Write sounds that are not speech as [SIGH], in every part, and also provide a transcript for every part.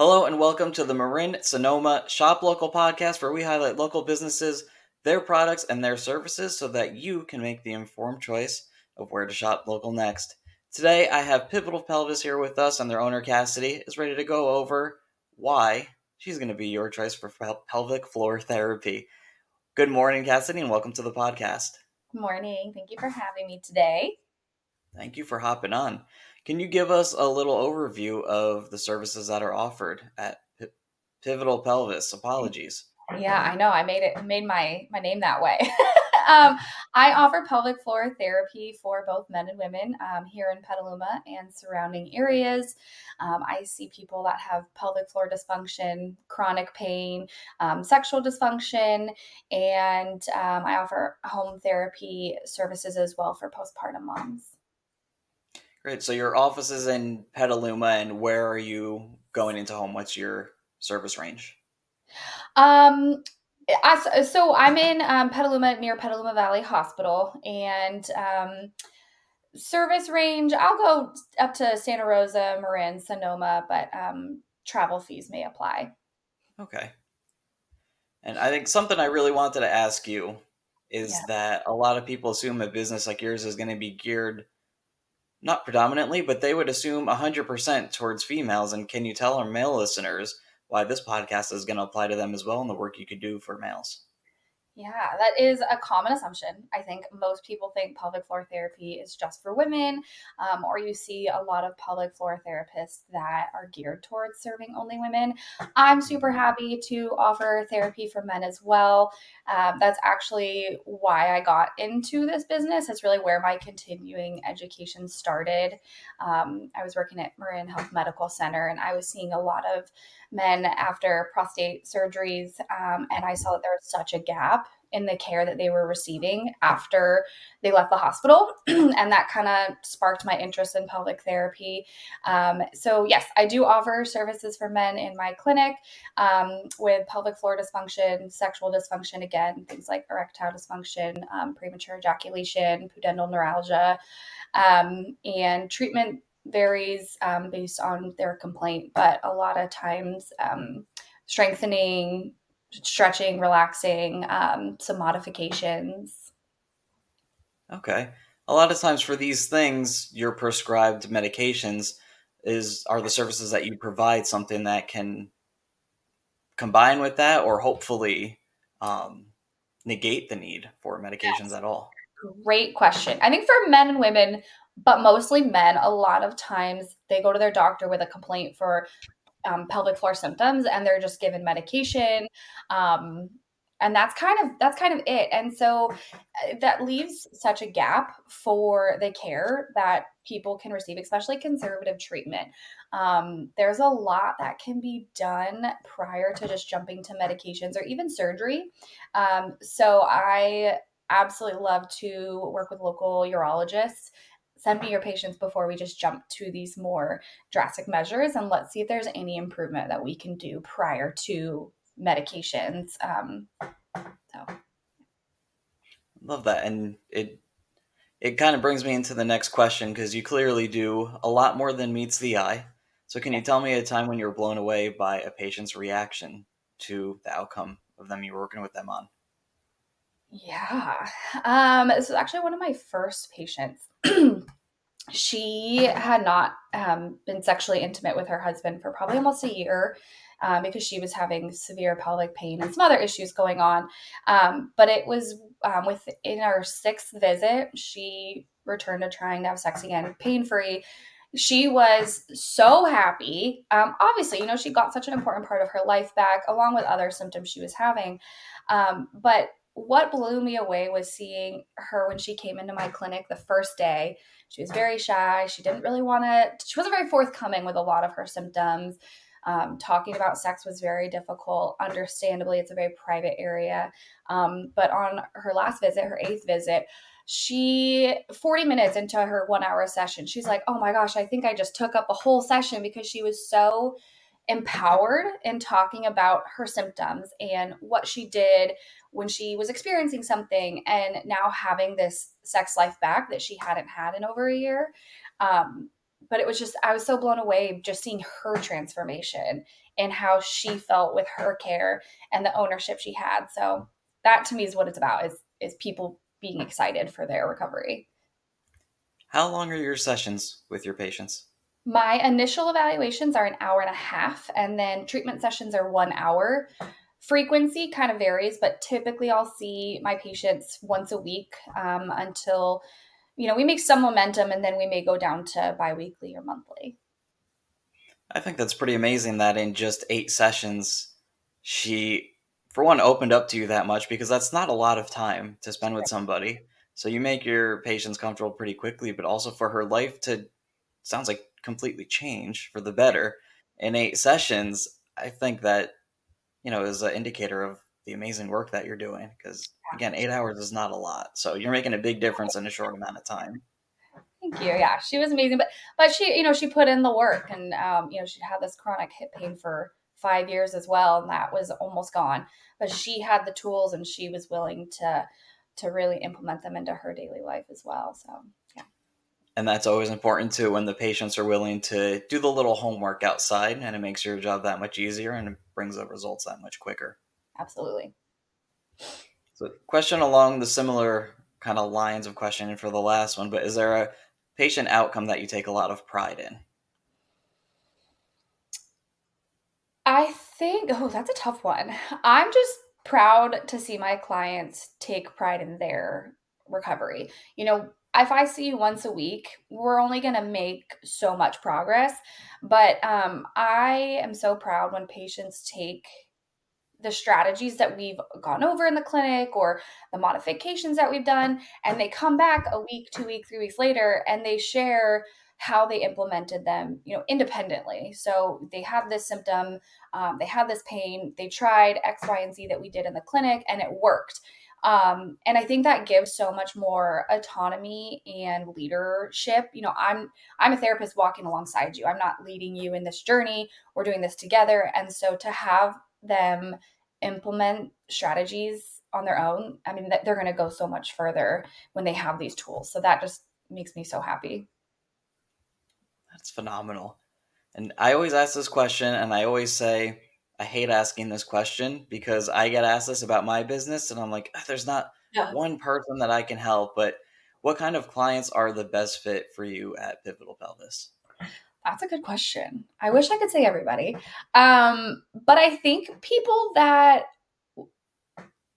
Hello and welcome to the Marin Sonoma Shop Local podcast, where we highlight local businesses, their products, and their services so that you can make the informed choice of where to shop local next. Today, I have Pivotal Pelvis here with us, and their owner Cassidy is ready to go over why she's going to be your choice for pel- pelvic floor therapy. Good morning, Cassidy, and welcome to the podcast. Good morning. Thank you for having me today. Thank you for hopping on. Can you give us a little overview of the services that are offered at P- Pivotal Pelvis? Apologies. Yeah, I know. I made it made my my name that way. [LAUGHS] um, I offer pelvic floor therapy for both men and women um, here in Petaluma and surrounding areas. Um, I see people that have pelvic floor dysfunction, chronic pain, um, sexual dysfunction, and um, I offer home therapy services as well for postpartum moms. Great. So your office is in Petaluma, and where are you going into home? What's your service range? Um, I, so I'm in um, Petaluma near Petaluma Valley Hospital, and um, service range I'll go up to Santa Rosa, Marin, Sonoma, but um, travel fees may apply. Okay. And I think something I really wanted to ask you is Yeah. that a lot of people assume a business like yours is going to be geared not predominantly, but they would assume 100% towards females. And can you tell our male listeners why this podcast is going to apply to them as well and the work you could do for males? Yeah, that is a common assumption. I think most people think pelvic floor therapy is just for women, um, or you see a lot of pelvic floor therapists that are geared towards serving only women. I'm super happy to offer therapy for men as well. Um, that's actually why I got into this business. It's really where my continuing education started. Um, I was working at Marin Health Medical Center, and I was seeing a lot of men after prostate surgeries, um, and I saw that there was such a gap in the care that they were receiving after they left the hospital, [CLEARS THROAT] and that kind of sparked my interest in pelvic therapy. Um, so yes, I do offer services for men in my clinic um, with pelvic floor dysfunction, sexual dysfunction, again things like erectile dysfunction, um, premature ejaculation, pudendal neuralgia, um, and treatment varies um, based on their complaint, but a lot of times um, strengthening, stretching, relaxing, um, some modifications. Okay. A lot of times for these things, your prescribed medications is are the services that you provide something that can combine with that or hopefully um, negate the need for medications at all. Great question. I think for men and women, but mostly men, a lot of times they go to their doctor with a complaint for um, pelvic floor symptoms and they're just given medication. Um, and that's kind of that's kind of it and so uh, that leaves such a gap for the care that people can receive especially conservative treatment um, there's a lot that can be done prior to just jumping to medications or even surgery um, so i absolutely love to work with local urologists send me your patients before we just jump to these more drastic measures and let's see if there's any improvement that we can do prior to medications um, so Love that. And it it kind of brings me into the next question because you clearly do a lot more than meets the eye. So can you tell me a time when you were blown away by a patient's reaction to the outcome of them you were working with them on? Yeah. Um, this was actually one of my first patients. [CLEARS THROAT] she had not um, been sexually intimate with her husband for probably almost a year um, because she was having severe pelvic pain and some other issues going on. Um, but it was um, within our sixth visit, she returned to trying to have sex again, pain free. She was so happy. Um, obviously, you know, she got such an important part of her life back, along with other symptoms she was having. Um, but what blew me away was seeing her when she came into my clinic the first day. She was very shy. She didn't really want to, she wasn't very forthcoming with a lot of her symptoms. Um, talking about sex was very difficult. Understandably, it's a very private area. Um, but on her last visit, her eighth visit, she 40 minutes into her one hour session she's like oh my gosh i think i just took up a whole session because she was so empowered in talking about her symptoms and what she did when she was experiencing something and now having this sex life back that she hadn't had in over a year um, but it was just I was so blown away just seeing her transformation and how she felt with her care and the ownership she had. So that to me is what it's about is is people being excited for their recovery. How long are your sessions with your patients? My initial evaluations are an hour and a half, and then treatment sessions are one hour. Frequency kind of varies, but typically I'll see my patients once a week um, until, you know, we make some momentum and then we may go down to biweekly or monthly. I think that's pretty amazing that in just eight sessions, she, for one, opened up to you that much because that's not a lot of time to spend with somebody. So you make your patients comfortable pretty quickly, but also for her life to, sounds like completely change for the better in eight sessions. I think that you know, is an indicator of the amazing work that you're doing. Because again, eight hours is not a lot, so you're making a big difference in a short amount of time. Thank you. Yeah, she was amazing, but but she, you know, she put in the work, and um, you know, she had this chronic hip pain for five years as well, and that was almost gone. But she had the tools, and she was willing to to really implement them into her daily life as well. So and that's always important too when the patients are willing to do the little homework outside and it makes your job that much easier and it brings the results that much quicker. Absolutely. So question along the similar kind of lines of questioning for the last one but is there a patient outcome that you take a lot of pride in? I think oh that's a tough one. I'm just proud to see my clients take pride in their recovery. You know if I see you once a week, we're only going to make so much progress. But um, I am so proud when patients take the strategies that we've gone over in the clinic or the modifications that we've done, and they come back a week, two weeks, three weeks later, and they share how they implemented them, you know, independently. So they have this symptom, um, they have this pain, they tried X, Y, and Z that we did in the clinic, and it worked. Um, and I think that gives so much more autonomy and leadership. You know, I'm I'm a therapist walking alongside you. I'm not leading you in this journey. We're doing this together. And so to have them implement strategies on their own, I mean, they're going to go so much further when they have these tools. So that just makes me so happy. That's phenomenal. And I always ask this question, and I always say, I hate asking this question because I get asked this about my business, and I'm like, ah, there's not yeah. one person that I can help. But what kind of clients are the best fit for you at Pivotal Pelvis? That's a good question. I wish I could say everybody, um, but I think people that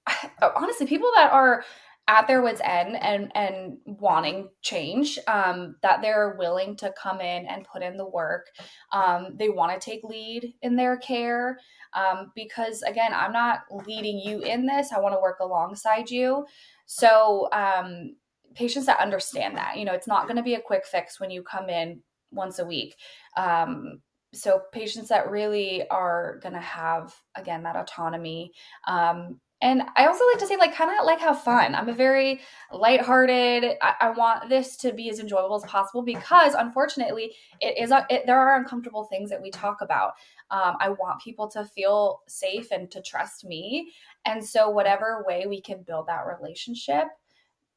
[SIGHS] honestly, people that are at their wits end and and wanting change um, that they're willing to come in and put in the work. Um, they want to take lead in their care um, because again i'm not leading you in this. I want to work alongside you. So um, patients that understand that you know it's not going to be a quick fix when you come in once a week. Um, so patients that really are going to have again that autonomy um, and I also like to say, like, kind of like have fun. I'm a very lighthearted. I, I want this to be as enjoyable as possible because, unfortunately, it is. A, it, there are uncomfortable things that we talk about. Um, I want people to feel safe and to trust me, and so whatever way we can build that relationship,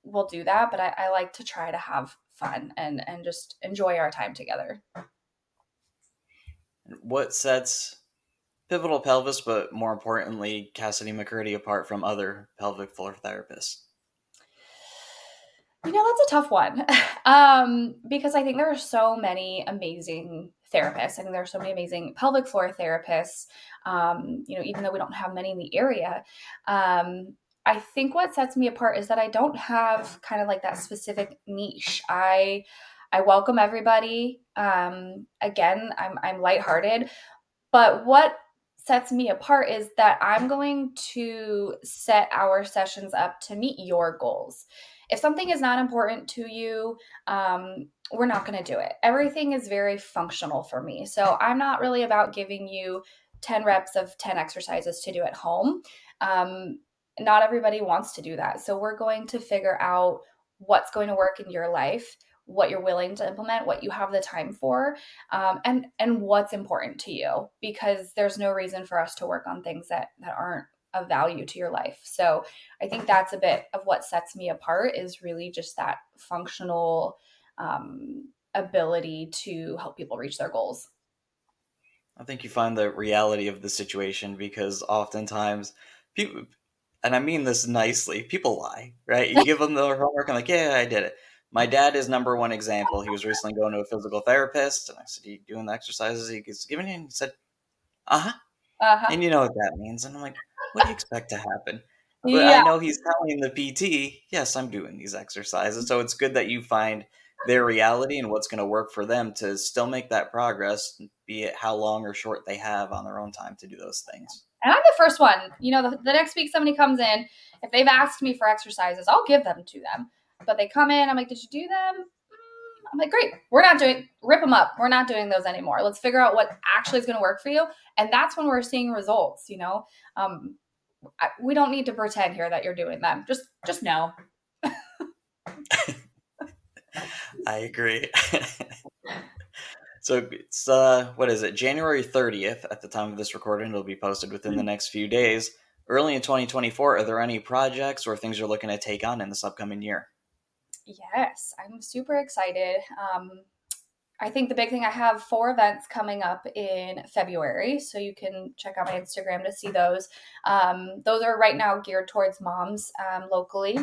we'll do that. But I, I like to try to have fun and and just enjoy our time together. What sets Pivotal Pelvis, but more importantly, Cassidy McCurdy apart from other pelvic floor therapists? You know, that's a tough one [LAUGHS] um, because I think there are so many amazing therapists. I think there are so many amazing pelvic floor therapists. Um, you know, even though we don't have many in the area, um, I think what sets me apart is that I don't have kind of like that specific niche. I I welcome everybody. Um, again, I'm I'm lighthearted, but what sets me apart is that I'm going to set our sessions up to meet your goals. If something is not important to you, um, we're not going to do it. Everything is very functional for me. So I'm not really about giving you 10 reps of 10 exercises to do at home. Um, not everybody wants to do that. So we're going to figure out what's going to work in your life what you're willing to implement, what you have the time for, um, and and what's important to you. Because there's no reason for us to work on things that that aren't of value to your life. So I think that's a bit of what sets me apart is really just that functional um, ability to help people reach their goals. I think you find the reality of the situation because oftentimes people, and I mean this nicely, people lie, right? You give them the homework, I'm like, yeah, I did it. My dad is number one example. He was recently going to a physical therapist, and I said, Are "You doing the exercises he was giving you?" And he said, "Uh huh." Uh-huh. And you know what that means. And I'm like, "What do you expect to happen?" But yeah. I know he's telling the PT, "Yes, I'm doing these exercises." So it's good that you find their reality and what's going to work for them to still make that progress, be it how long or short they have on their own time to do those things. And I'm the first one. You know, the, the next week somebody comes in, if they've asked me for exercises, I'll give them to them. But they come in, I'm like, did you do them? Mm, I'm like, great. We're not doing, rip them up. We're not doing those anymore. Let's figure out what actually is going to work for you. And that's when we're seeing results, you know? Um, I, we don't need to pretend here that you're doing them. Just, just know. [LAUGHS] I agree. [LAUGHS] so it's uh what is it? January 30th at the time of this recording. It'll be posted within the mm-hmm. next few days. Early in 2024, are there any projects or things you're looking to take on in this upcoming year? Yes, I'm super excited. Um, I think the big thing I have four events coming up in February, so you can check out my Instagram to see those. Um, those are right now geared towards moms um, locally.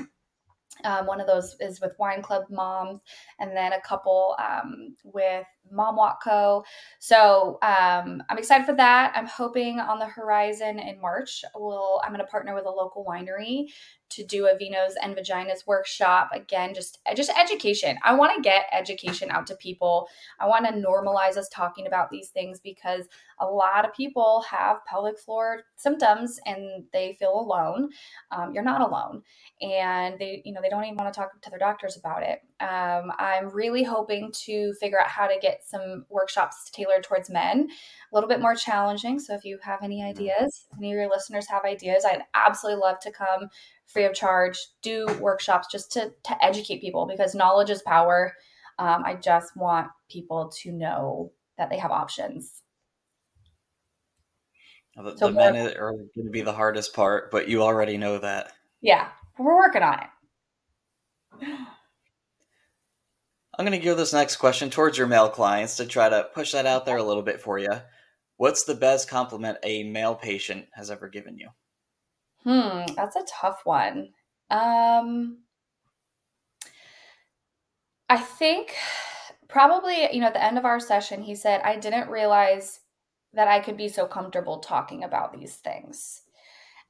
Um, one of those is with Wine Club Moms, and then a couple um, with Mom Walk Co. So um, I'm excited for that. I'm hoping on the horizon in March, we'll I'm going to partner with a local winery to do a Vinos and Vaginas workshop. Again, just just education. I want to get education out to people. I want to normalize us talking about these things because a lot of people have pelvic floor symptoms and they feel alone. Um, you're not alone, and they you know they don't even want to talk to their doctors about it. Um, I'm really hoping to figure out how to get some workshops tailored towards men, a little bit more challenging. So if you have any ideas, any of your listeners have ideas, I'd absolutely love to come free of charge, do workshops just to, to educate people because knowledge is power. Um, I just want people to know that they have options. Well, the, so the men are going to be the hardest part, but you already know that. Yeah, we're working on it. I'm going to gear this next question towards your male clients to try to push that out there a little bit for you. What's the best compliment a male patient has ever given you? Hmm, that's a tough one. Um, I think probably, you know, at the end of our session, he said, I didn't realize that I could be so comfortable talking about these things.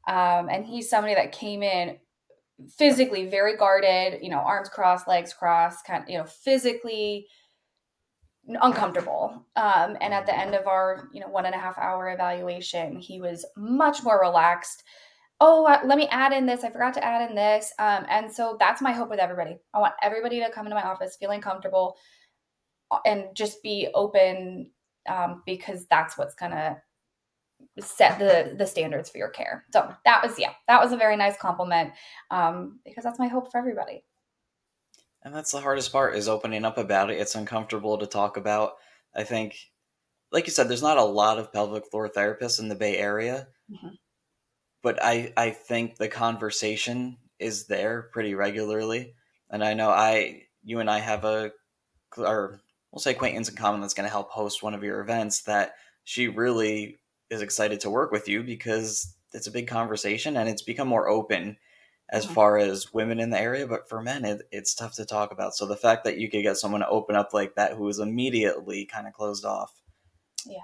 Um, and he's somebody that came in physically very guarded, you know, arms crossed, legs crossed, kind of, you know, physically uncomfortable. Um, and at the end of our, you know, one and a half hour evaluation, he was much more relaxed. Oh, uh, let me add in this. I forgot to add in this. Um, and so that's my hope with everybody. I want everybody to come into my office feeling comfortable uh, and just be open um, because that's what's going to set the the standards for your care. So that was yeah, that was a very nice compliment um, because that's my hope for everybody. And that's the hardest part is opening up about it. It's uncomfortable to talk about. I think, like you said, there's not a lot of pelvic floor therapists in the Bay Area, mm-hmm. but I I think the conversation is there pretty regularly. And I know I you and I have a or we'll say acquaintance in common that's going to help host one of your events that she really is excited to work with you because it's a big conversation and it's become more open as mm-hmm. far as women in the area but for men it, it's tough to talk about. So the fact that you could get someone to open up like that who was immediately kind of closed off. Yeah.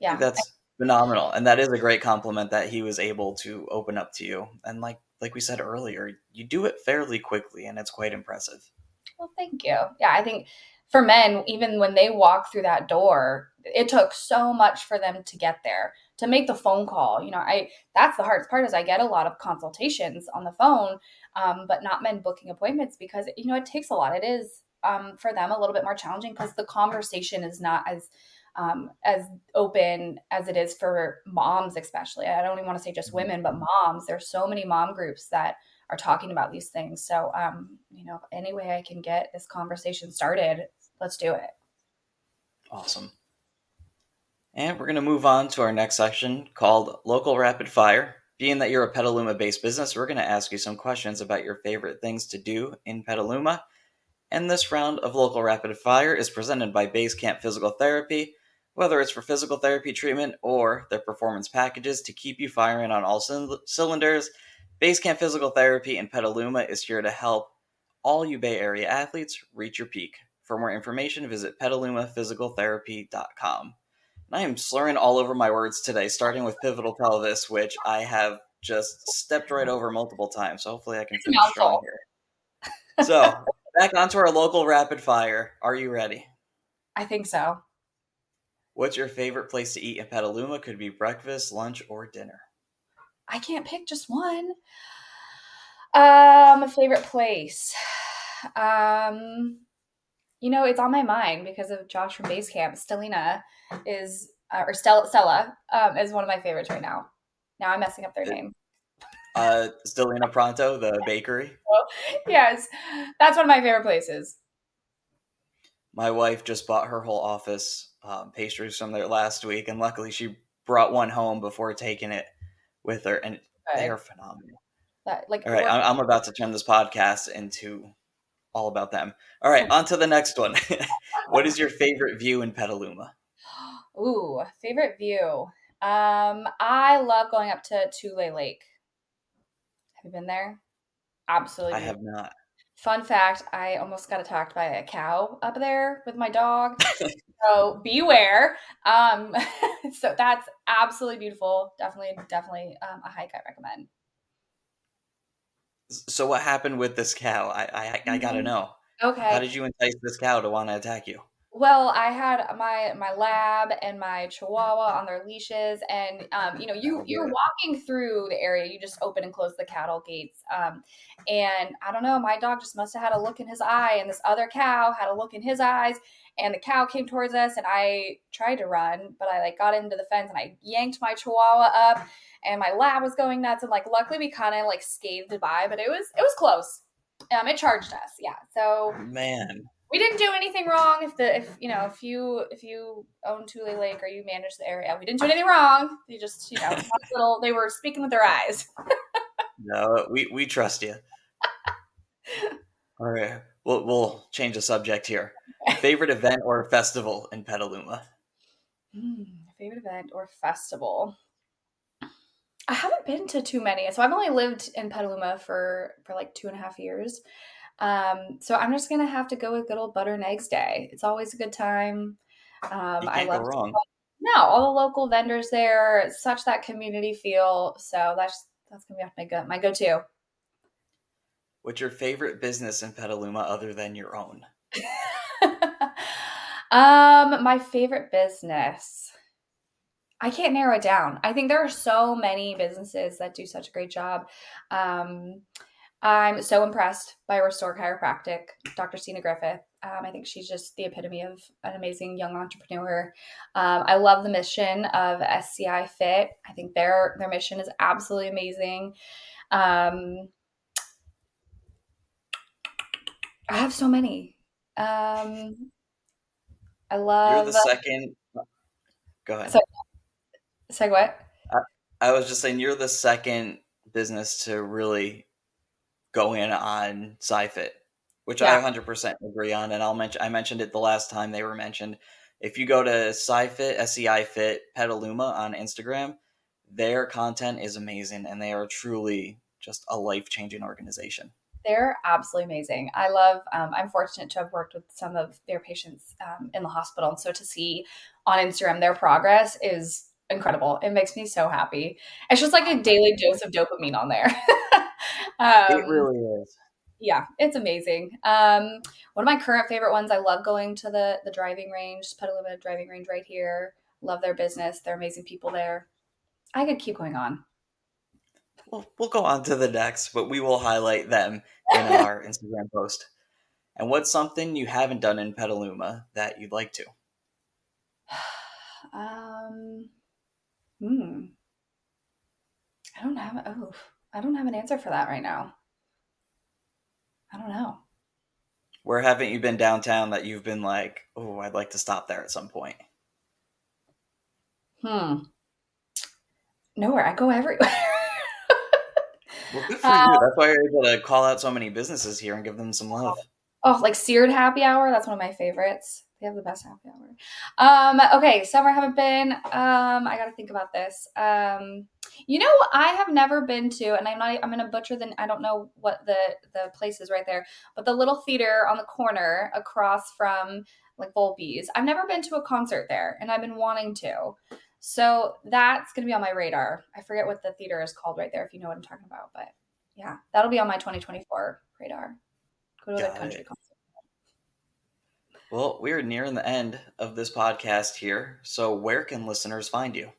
Yeah. That's phenomenal and that is a great compliment that he was able to open up to you. And like like we said earlier you do it fairly quickly and it's quite impressive. Well thank you. Yeah i think for men, even when they walk through that door, it took so much for them to get there to make the phone call. You know, I that's the hardest part is I get a lot of consultations on the phone, um, but not men booking appointments because you know it takes a lot. It is um, for them a little bit more challenging because the conversation is not as um, as open as it is for moms, especially. I don't even want to say just women, but moms. There's so many mom groups that are talking about these things. So, um, you know, any way I can get this conversation started, let's do it. Awesome. And we're going to move on to our next section called Local Rapid Fire. Being that you're a Petaluma based business, we're going to ask you some questions about your favorite things to do in Petaluma. And this round of local rapid fire is presented by Basecamp Physical Therapy. Whether it's for physical therapy treatment or their performance packages to keep you firing on all cylinders, Basecamp Physical Therapy in Petaluma is here to help all you Bay Area athletes reach your peak. For more information, visit petalumaphysicaltherapy.com. And I am slurring all over my words today, starting with pivotal pelvis, which I have just stepped right over multiple times. So hopefully I can finish strong here. So [LAUGHS] back onto our local rapid fire. Are you ready? I think so. What's your favorite place to eat in Petaluma? Could be breakfast, lunch, or dinner. I can't pick just one. Um, my favorite place. [SIGHS] Um, you know, it's on my mind because of Josh from Basecamp. Stellina is, uh, or Stella, Stella um, is one of my favorites right now. Now I'm messing up their name. Uh, Stellina Pronto, the [LAUGHS] bakery. yes, that's one of my favorite places. My wife just bought her whole office um, pastries from there last week, and luckily she brought one home before taking it with her, and they are phenomenal. That, like, all right? I'm about to turn this podcast into all about them. All right, on to the next one. [LAUGHS] what is your favorite view in Petaluma? [GASPS] Ooh, favorite view. Um, I love going up to Tolay Lake. Have you been there? Absolutely. I have not. Fun fact: I almost got attacked by a cow up there with my dog. so [LAUGHS] beware. Um, [LAUGHS] so that's absolutely beautiful. Definitely, definitely um, a hike I recommend. So what happened with this cow? I I, I gotta mm-hmm. know. Okay. How did you entice this cow to want to attack you? Well, I had my my lab and my chihuahua on their leashes, and um, you know, you you're walking through the area. You just open and close the cattle gates, um, and I don't know. My dog just must have had a look in his eye, and this other cow had a look in his eyes, and the cow came towards us, and I tried to run, but I like got into the fence and I yanked my chihuahua up, and my lab was going nuts, and like luckily we kind of like scathed by, but it was it was close. Um, it charged us, yeah. So man we didn't do anything wrong. If the if you know if you if you own Tolay Lake or you manage the area, we didn't do anything wrong. They just you know [LAUGHS] little they were speaking with their eyes. [LAUGHS] no, we we trust you. All right, we'll we'll change the subject here. Favorite event or festival in Petaluma? Mm, favorite event or festival? I haven't been to too many, so I've only lived in Petaluma for for like two and a half years. Um, so I'm just gonna have to go with good old butter and eggs day. It's always a good time. Um, I love wrong. [LAUGHS] No, all the local vendors there, such that community feel. So that's that's gonna be my go my go to. What's your favorite business in Petaluma other than your own? [LAUGHS] um, my favorite business. I can't narrow it down. I think there are so many businesses that do such a great job. Um, I'm so impressed by Restore Chiropractic, Dr. Sina Griffith. Um, I think she's just the epitome of an amazing young entrepreneur. Um, I love the mission of SCI Fit. I think their their mission is absolutely amazing. Um, I have so many. Um, I love. You're the second. Go ahead. So, say what? I, I was just saying you're the second business to really go in on SciFit, which yeah. I 100% agree on. And I'll mention, I mentioned it the last time they were mentioned. If you go to SciFit, SCI Fit Petaluma on Instagram, their content is amazing and they are truly just a life changing organization. They're absolutely amazing. I love, um, I'm fortunate to have worked with some of their patients um, in the hospital. And so to see on Instagram their progress is incredible. It makes me so happy. It's just like a daily dose of dopamine on there. [LAUGHS] Um, it really is. Yeah, it's amazing. Um, one of my current favorite ones. I love going to the the driving range, Petaluma driving range right here. Love their business. They're amazing people there. I could keep going on. We'll, we'll go on to the next, but we will highlight them in [LAUGHS] our Instagram post. And what's something you haven't done in Petaluma that you'd like to? [SIGHS] um, hmm. I don't have. Oh, I don't have an answer for that right now. I don't know. Where haven't you been downtown that you've been like, oh, I'd like to stop there at some point? Hmm. Nowhere. I go everywhere. [LAUGHS] well, good for um, you. That's why you're able to call out so many businesses here and give them some love. Oh, like seared happy hour. That's one of my favorites. They have the best happy hour. Um, okay, summer haven't been. Um, I gotta think about this. Um, you know, I have never been to, and I'm not. I'm gonna butcher the. I don't know what the the place is right there, but the little theater on the corner across from like Volpi's. I've never been to a concert there, and I've been wanting to. So that's gonna be on my radar. I forget what the theater is called right there. If you know what I'm talking about, but yeah, that'll be on my 2024 radar. Go to Got the country it. concert. Well, we're nearing the end of this podcast here. So, where can listeners find you?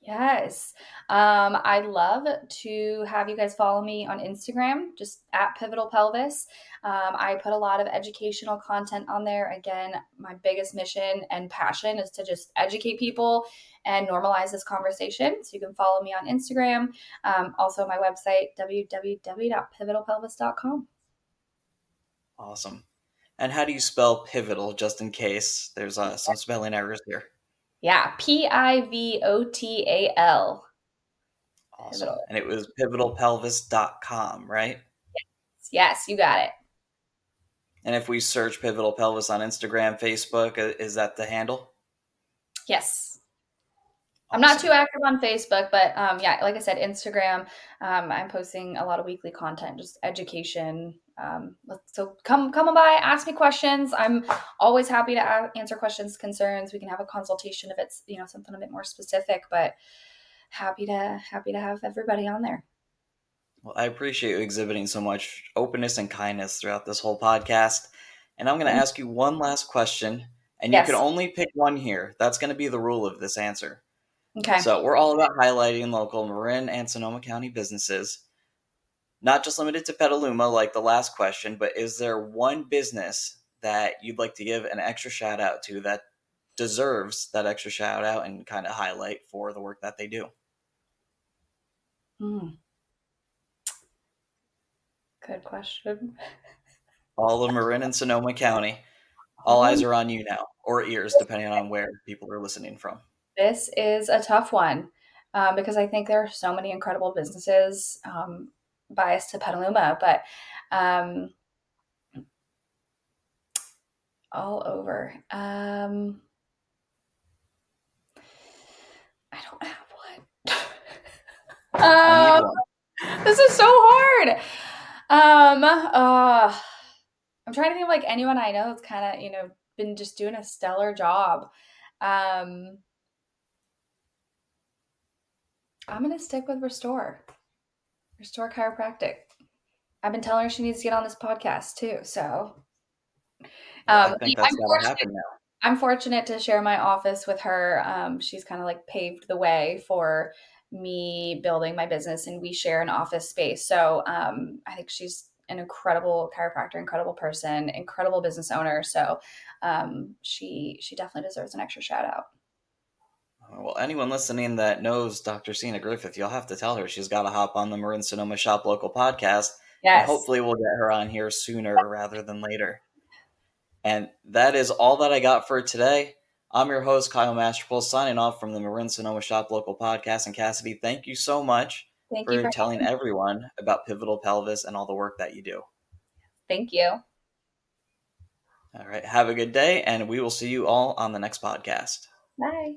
Yes. Um, I'd love to have you guys follow me on Instagram, just at Pivotal Pelvis. Um, I put a lot of educational content on there. Again, my biggest mission and passion is to just educate people and normalize this conversation. So you can follow me on Instagram. Um, also, my website, www.pivotalpelvis.com. Awesome. And how do you spell pivotal, just in case there's uh, some spelling errors here? Yeah, P I V O T A L. Awesome. Pivotal. And it was pivotalpelvis.com, right? Yes, yes, you got it. And if we search Pivotal Pelvis on Instagram, Facebook, is that the handle? Yes. I'm not too active on Facebook, but um, yeah, like I said, Instagram. Um, I'm posting a lot of weekly content, just education. Um, let's- so come come on by, ask me questions. I'm always happy to a- answer questions, concerns. We can have a consultation if it's you know something a bit more specific, but happy to happy to have everybody on there. Well, I appreciate you exhibiting so much openness and kindness throughout this whole podcast. And I'm going to Thank- ask you one last question, and Yes. you can only pick one here. That's going to be the rule of this answer. Okay. So, we're all about highlighting local Marin and Sonoma County businesses, not just limited to Petaluma like the last question, but is there one business that you'd like to give an extra shout out to that deserves that extra shout out and kind of highlight for the work that they do? Hmm. Good question. [LAUGHS] All of Marin and Sonoma County. All eyes are on you now, or ears, depending on where people are listening from. This is a tough one um, because I think there are so many incredible businesses um, biased to Petaluma, but um, all over. Um, I don't have one. [LAUGHS] Um, one. this is so hard. Um, uh, I'm trying to think of like anyone I know that's kind of you know been just doing a stellar job. Um, I'm gonna stick with Restore. Restore Chiropractic. I've been telling her she needs to get on this podcast too. So um, I think I'm that's got to fortunate-. I'm fortunate to share my office with her. Um, she's kind of like paved the way for me building my business, and we share an office space. So um, I think she's an incredible chiropractor, incredible person, incredible business owner. So um, she she definitely deserves an extra shout out. Uh, well, anyone listening that knows Dr. Cena Griffith, you'll have to tell her she's got to hop on the Marin Sonoma Shop Local podcast. And Yes. hopefully, we'll get her on here sooner rather than later. And that is all that I got for today. I'm your host, Kyle Masterpool, signing off from the Marin Sonoma Shop Local podcast. And Cassidy, thank you so much Thank for for telling everyone about Pivotal Pelvis and all the work that you do. Thank you. All right, have a good day, and we will see you all on the next podcast. Bye.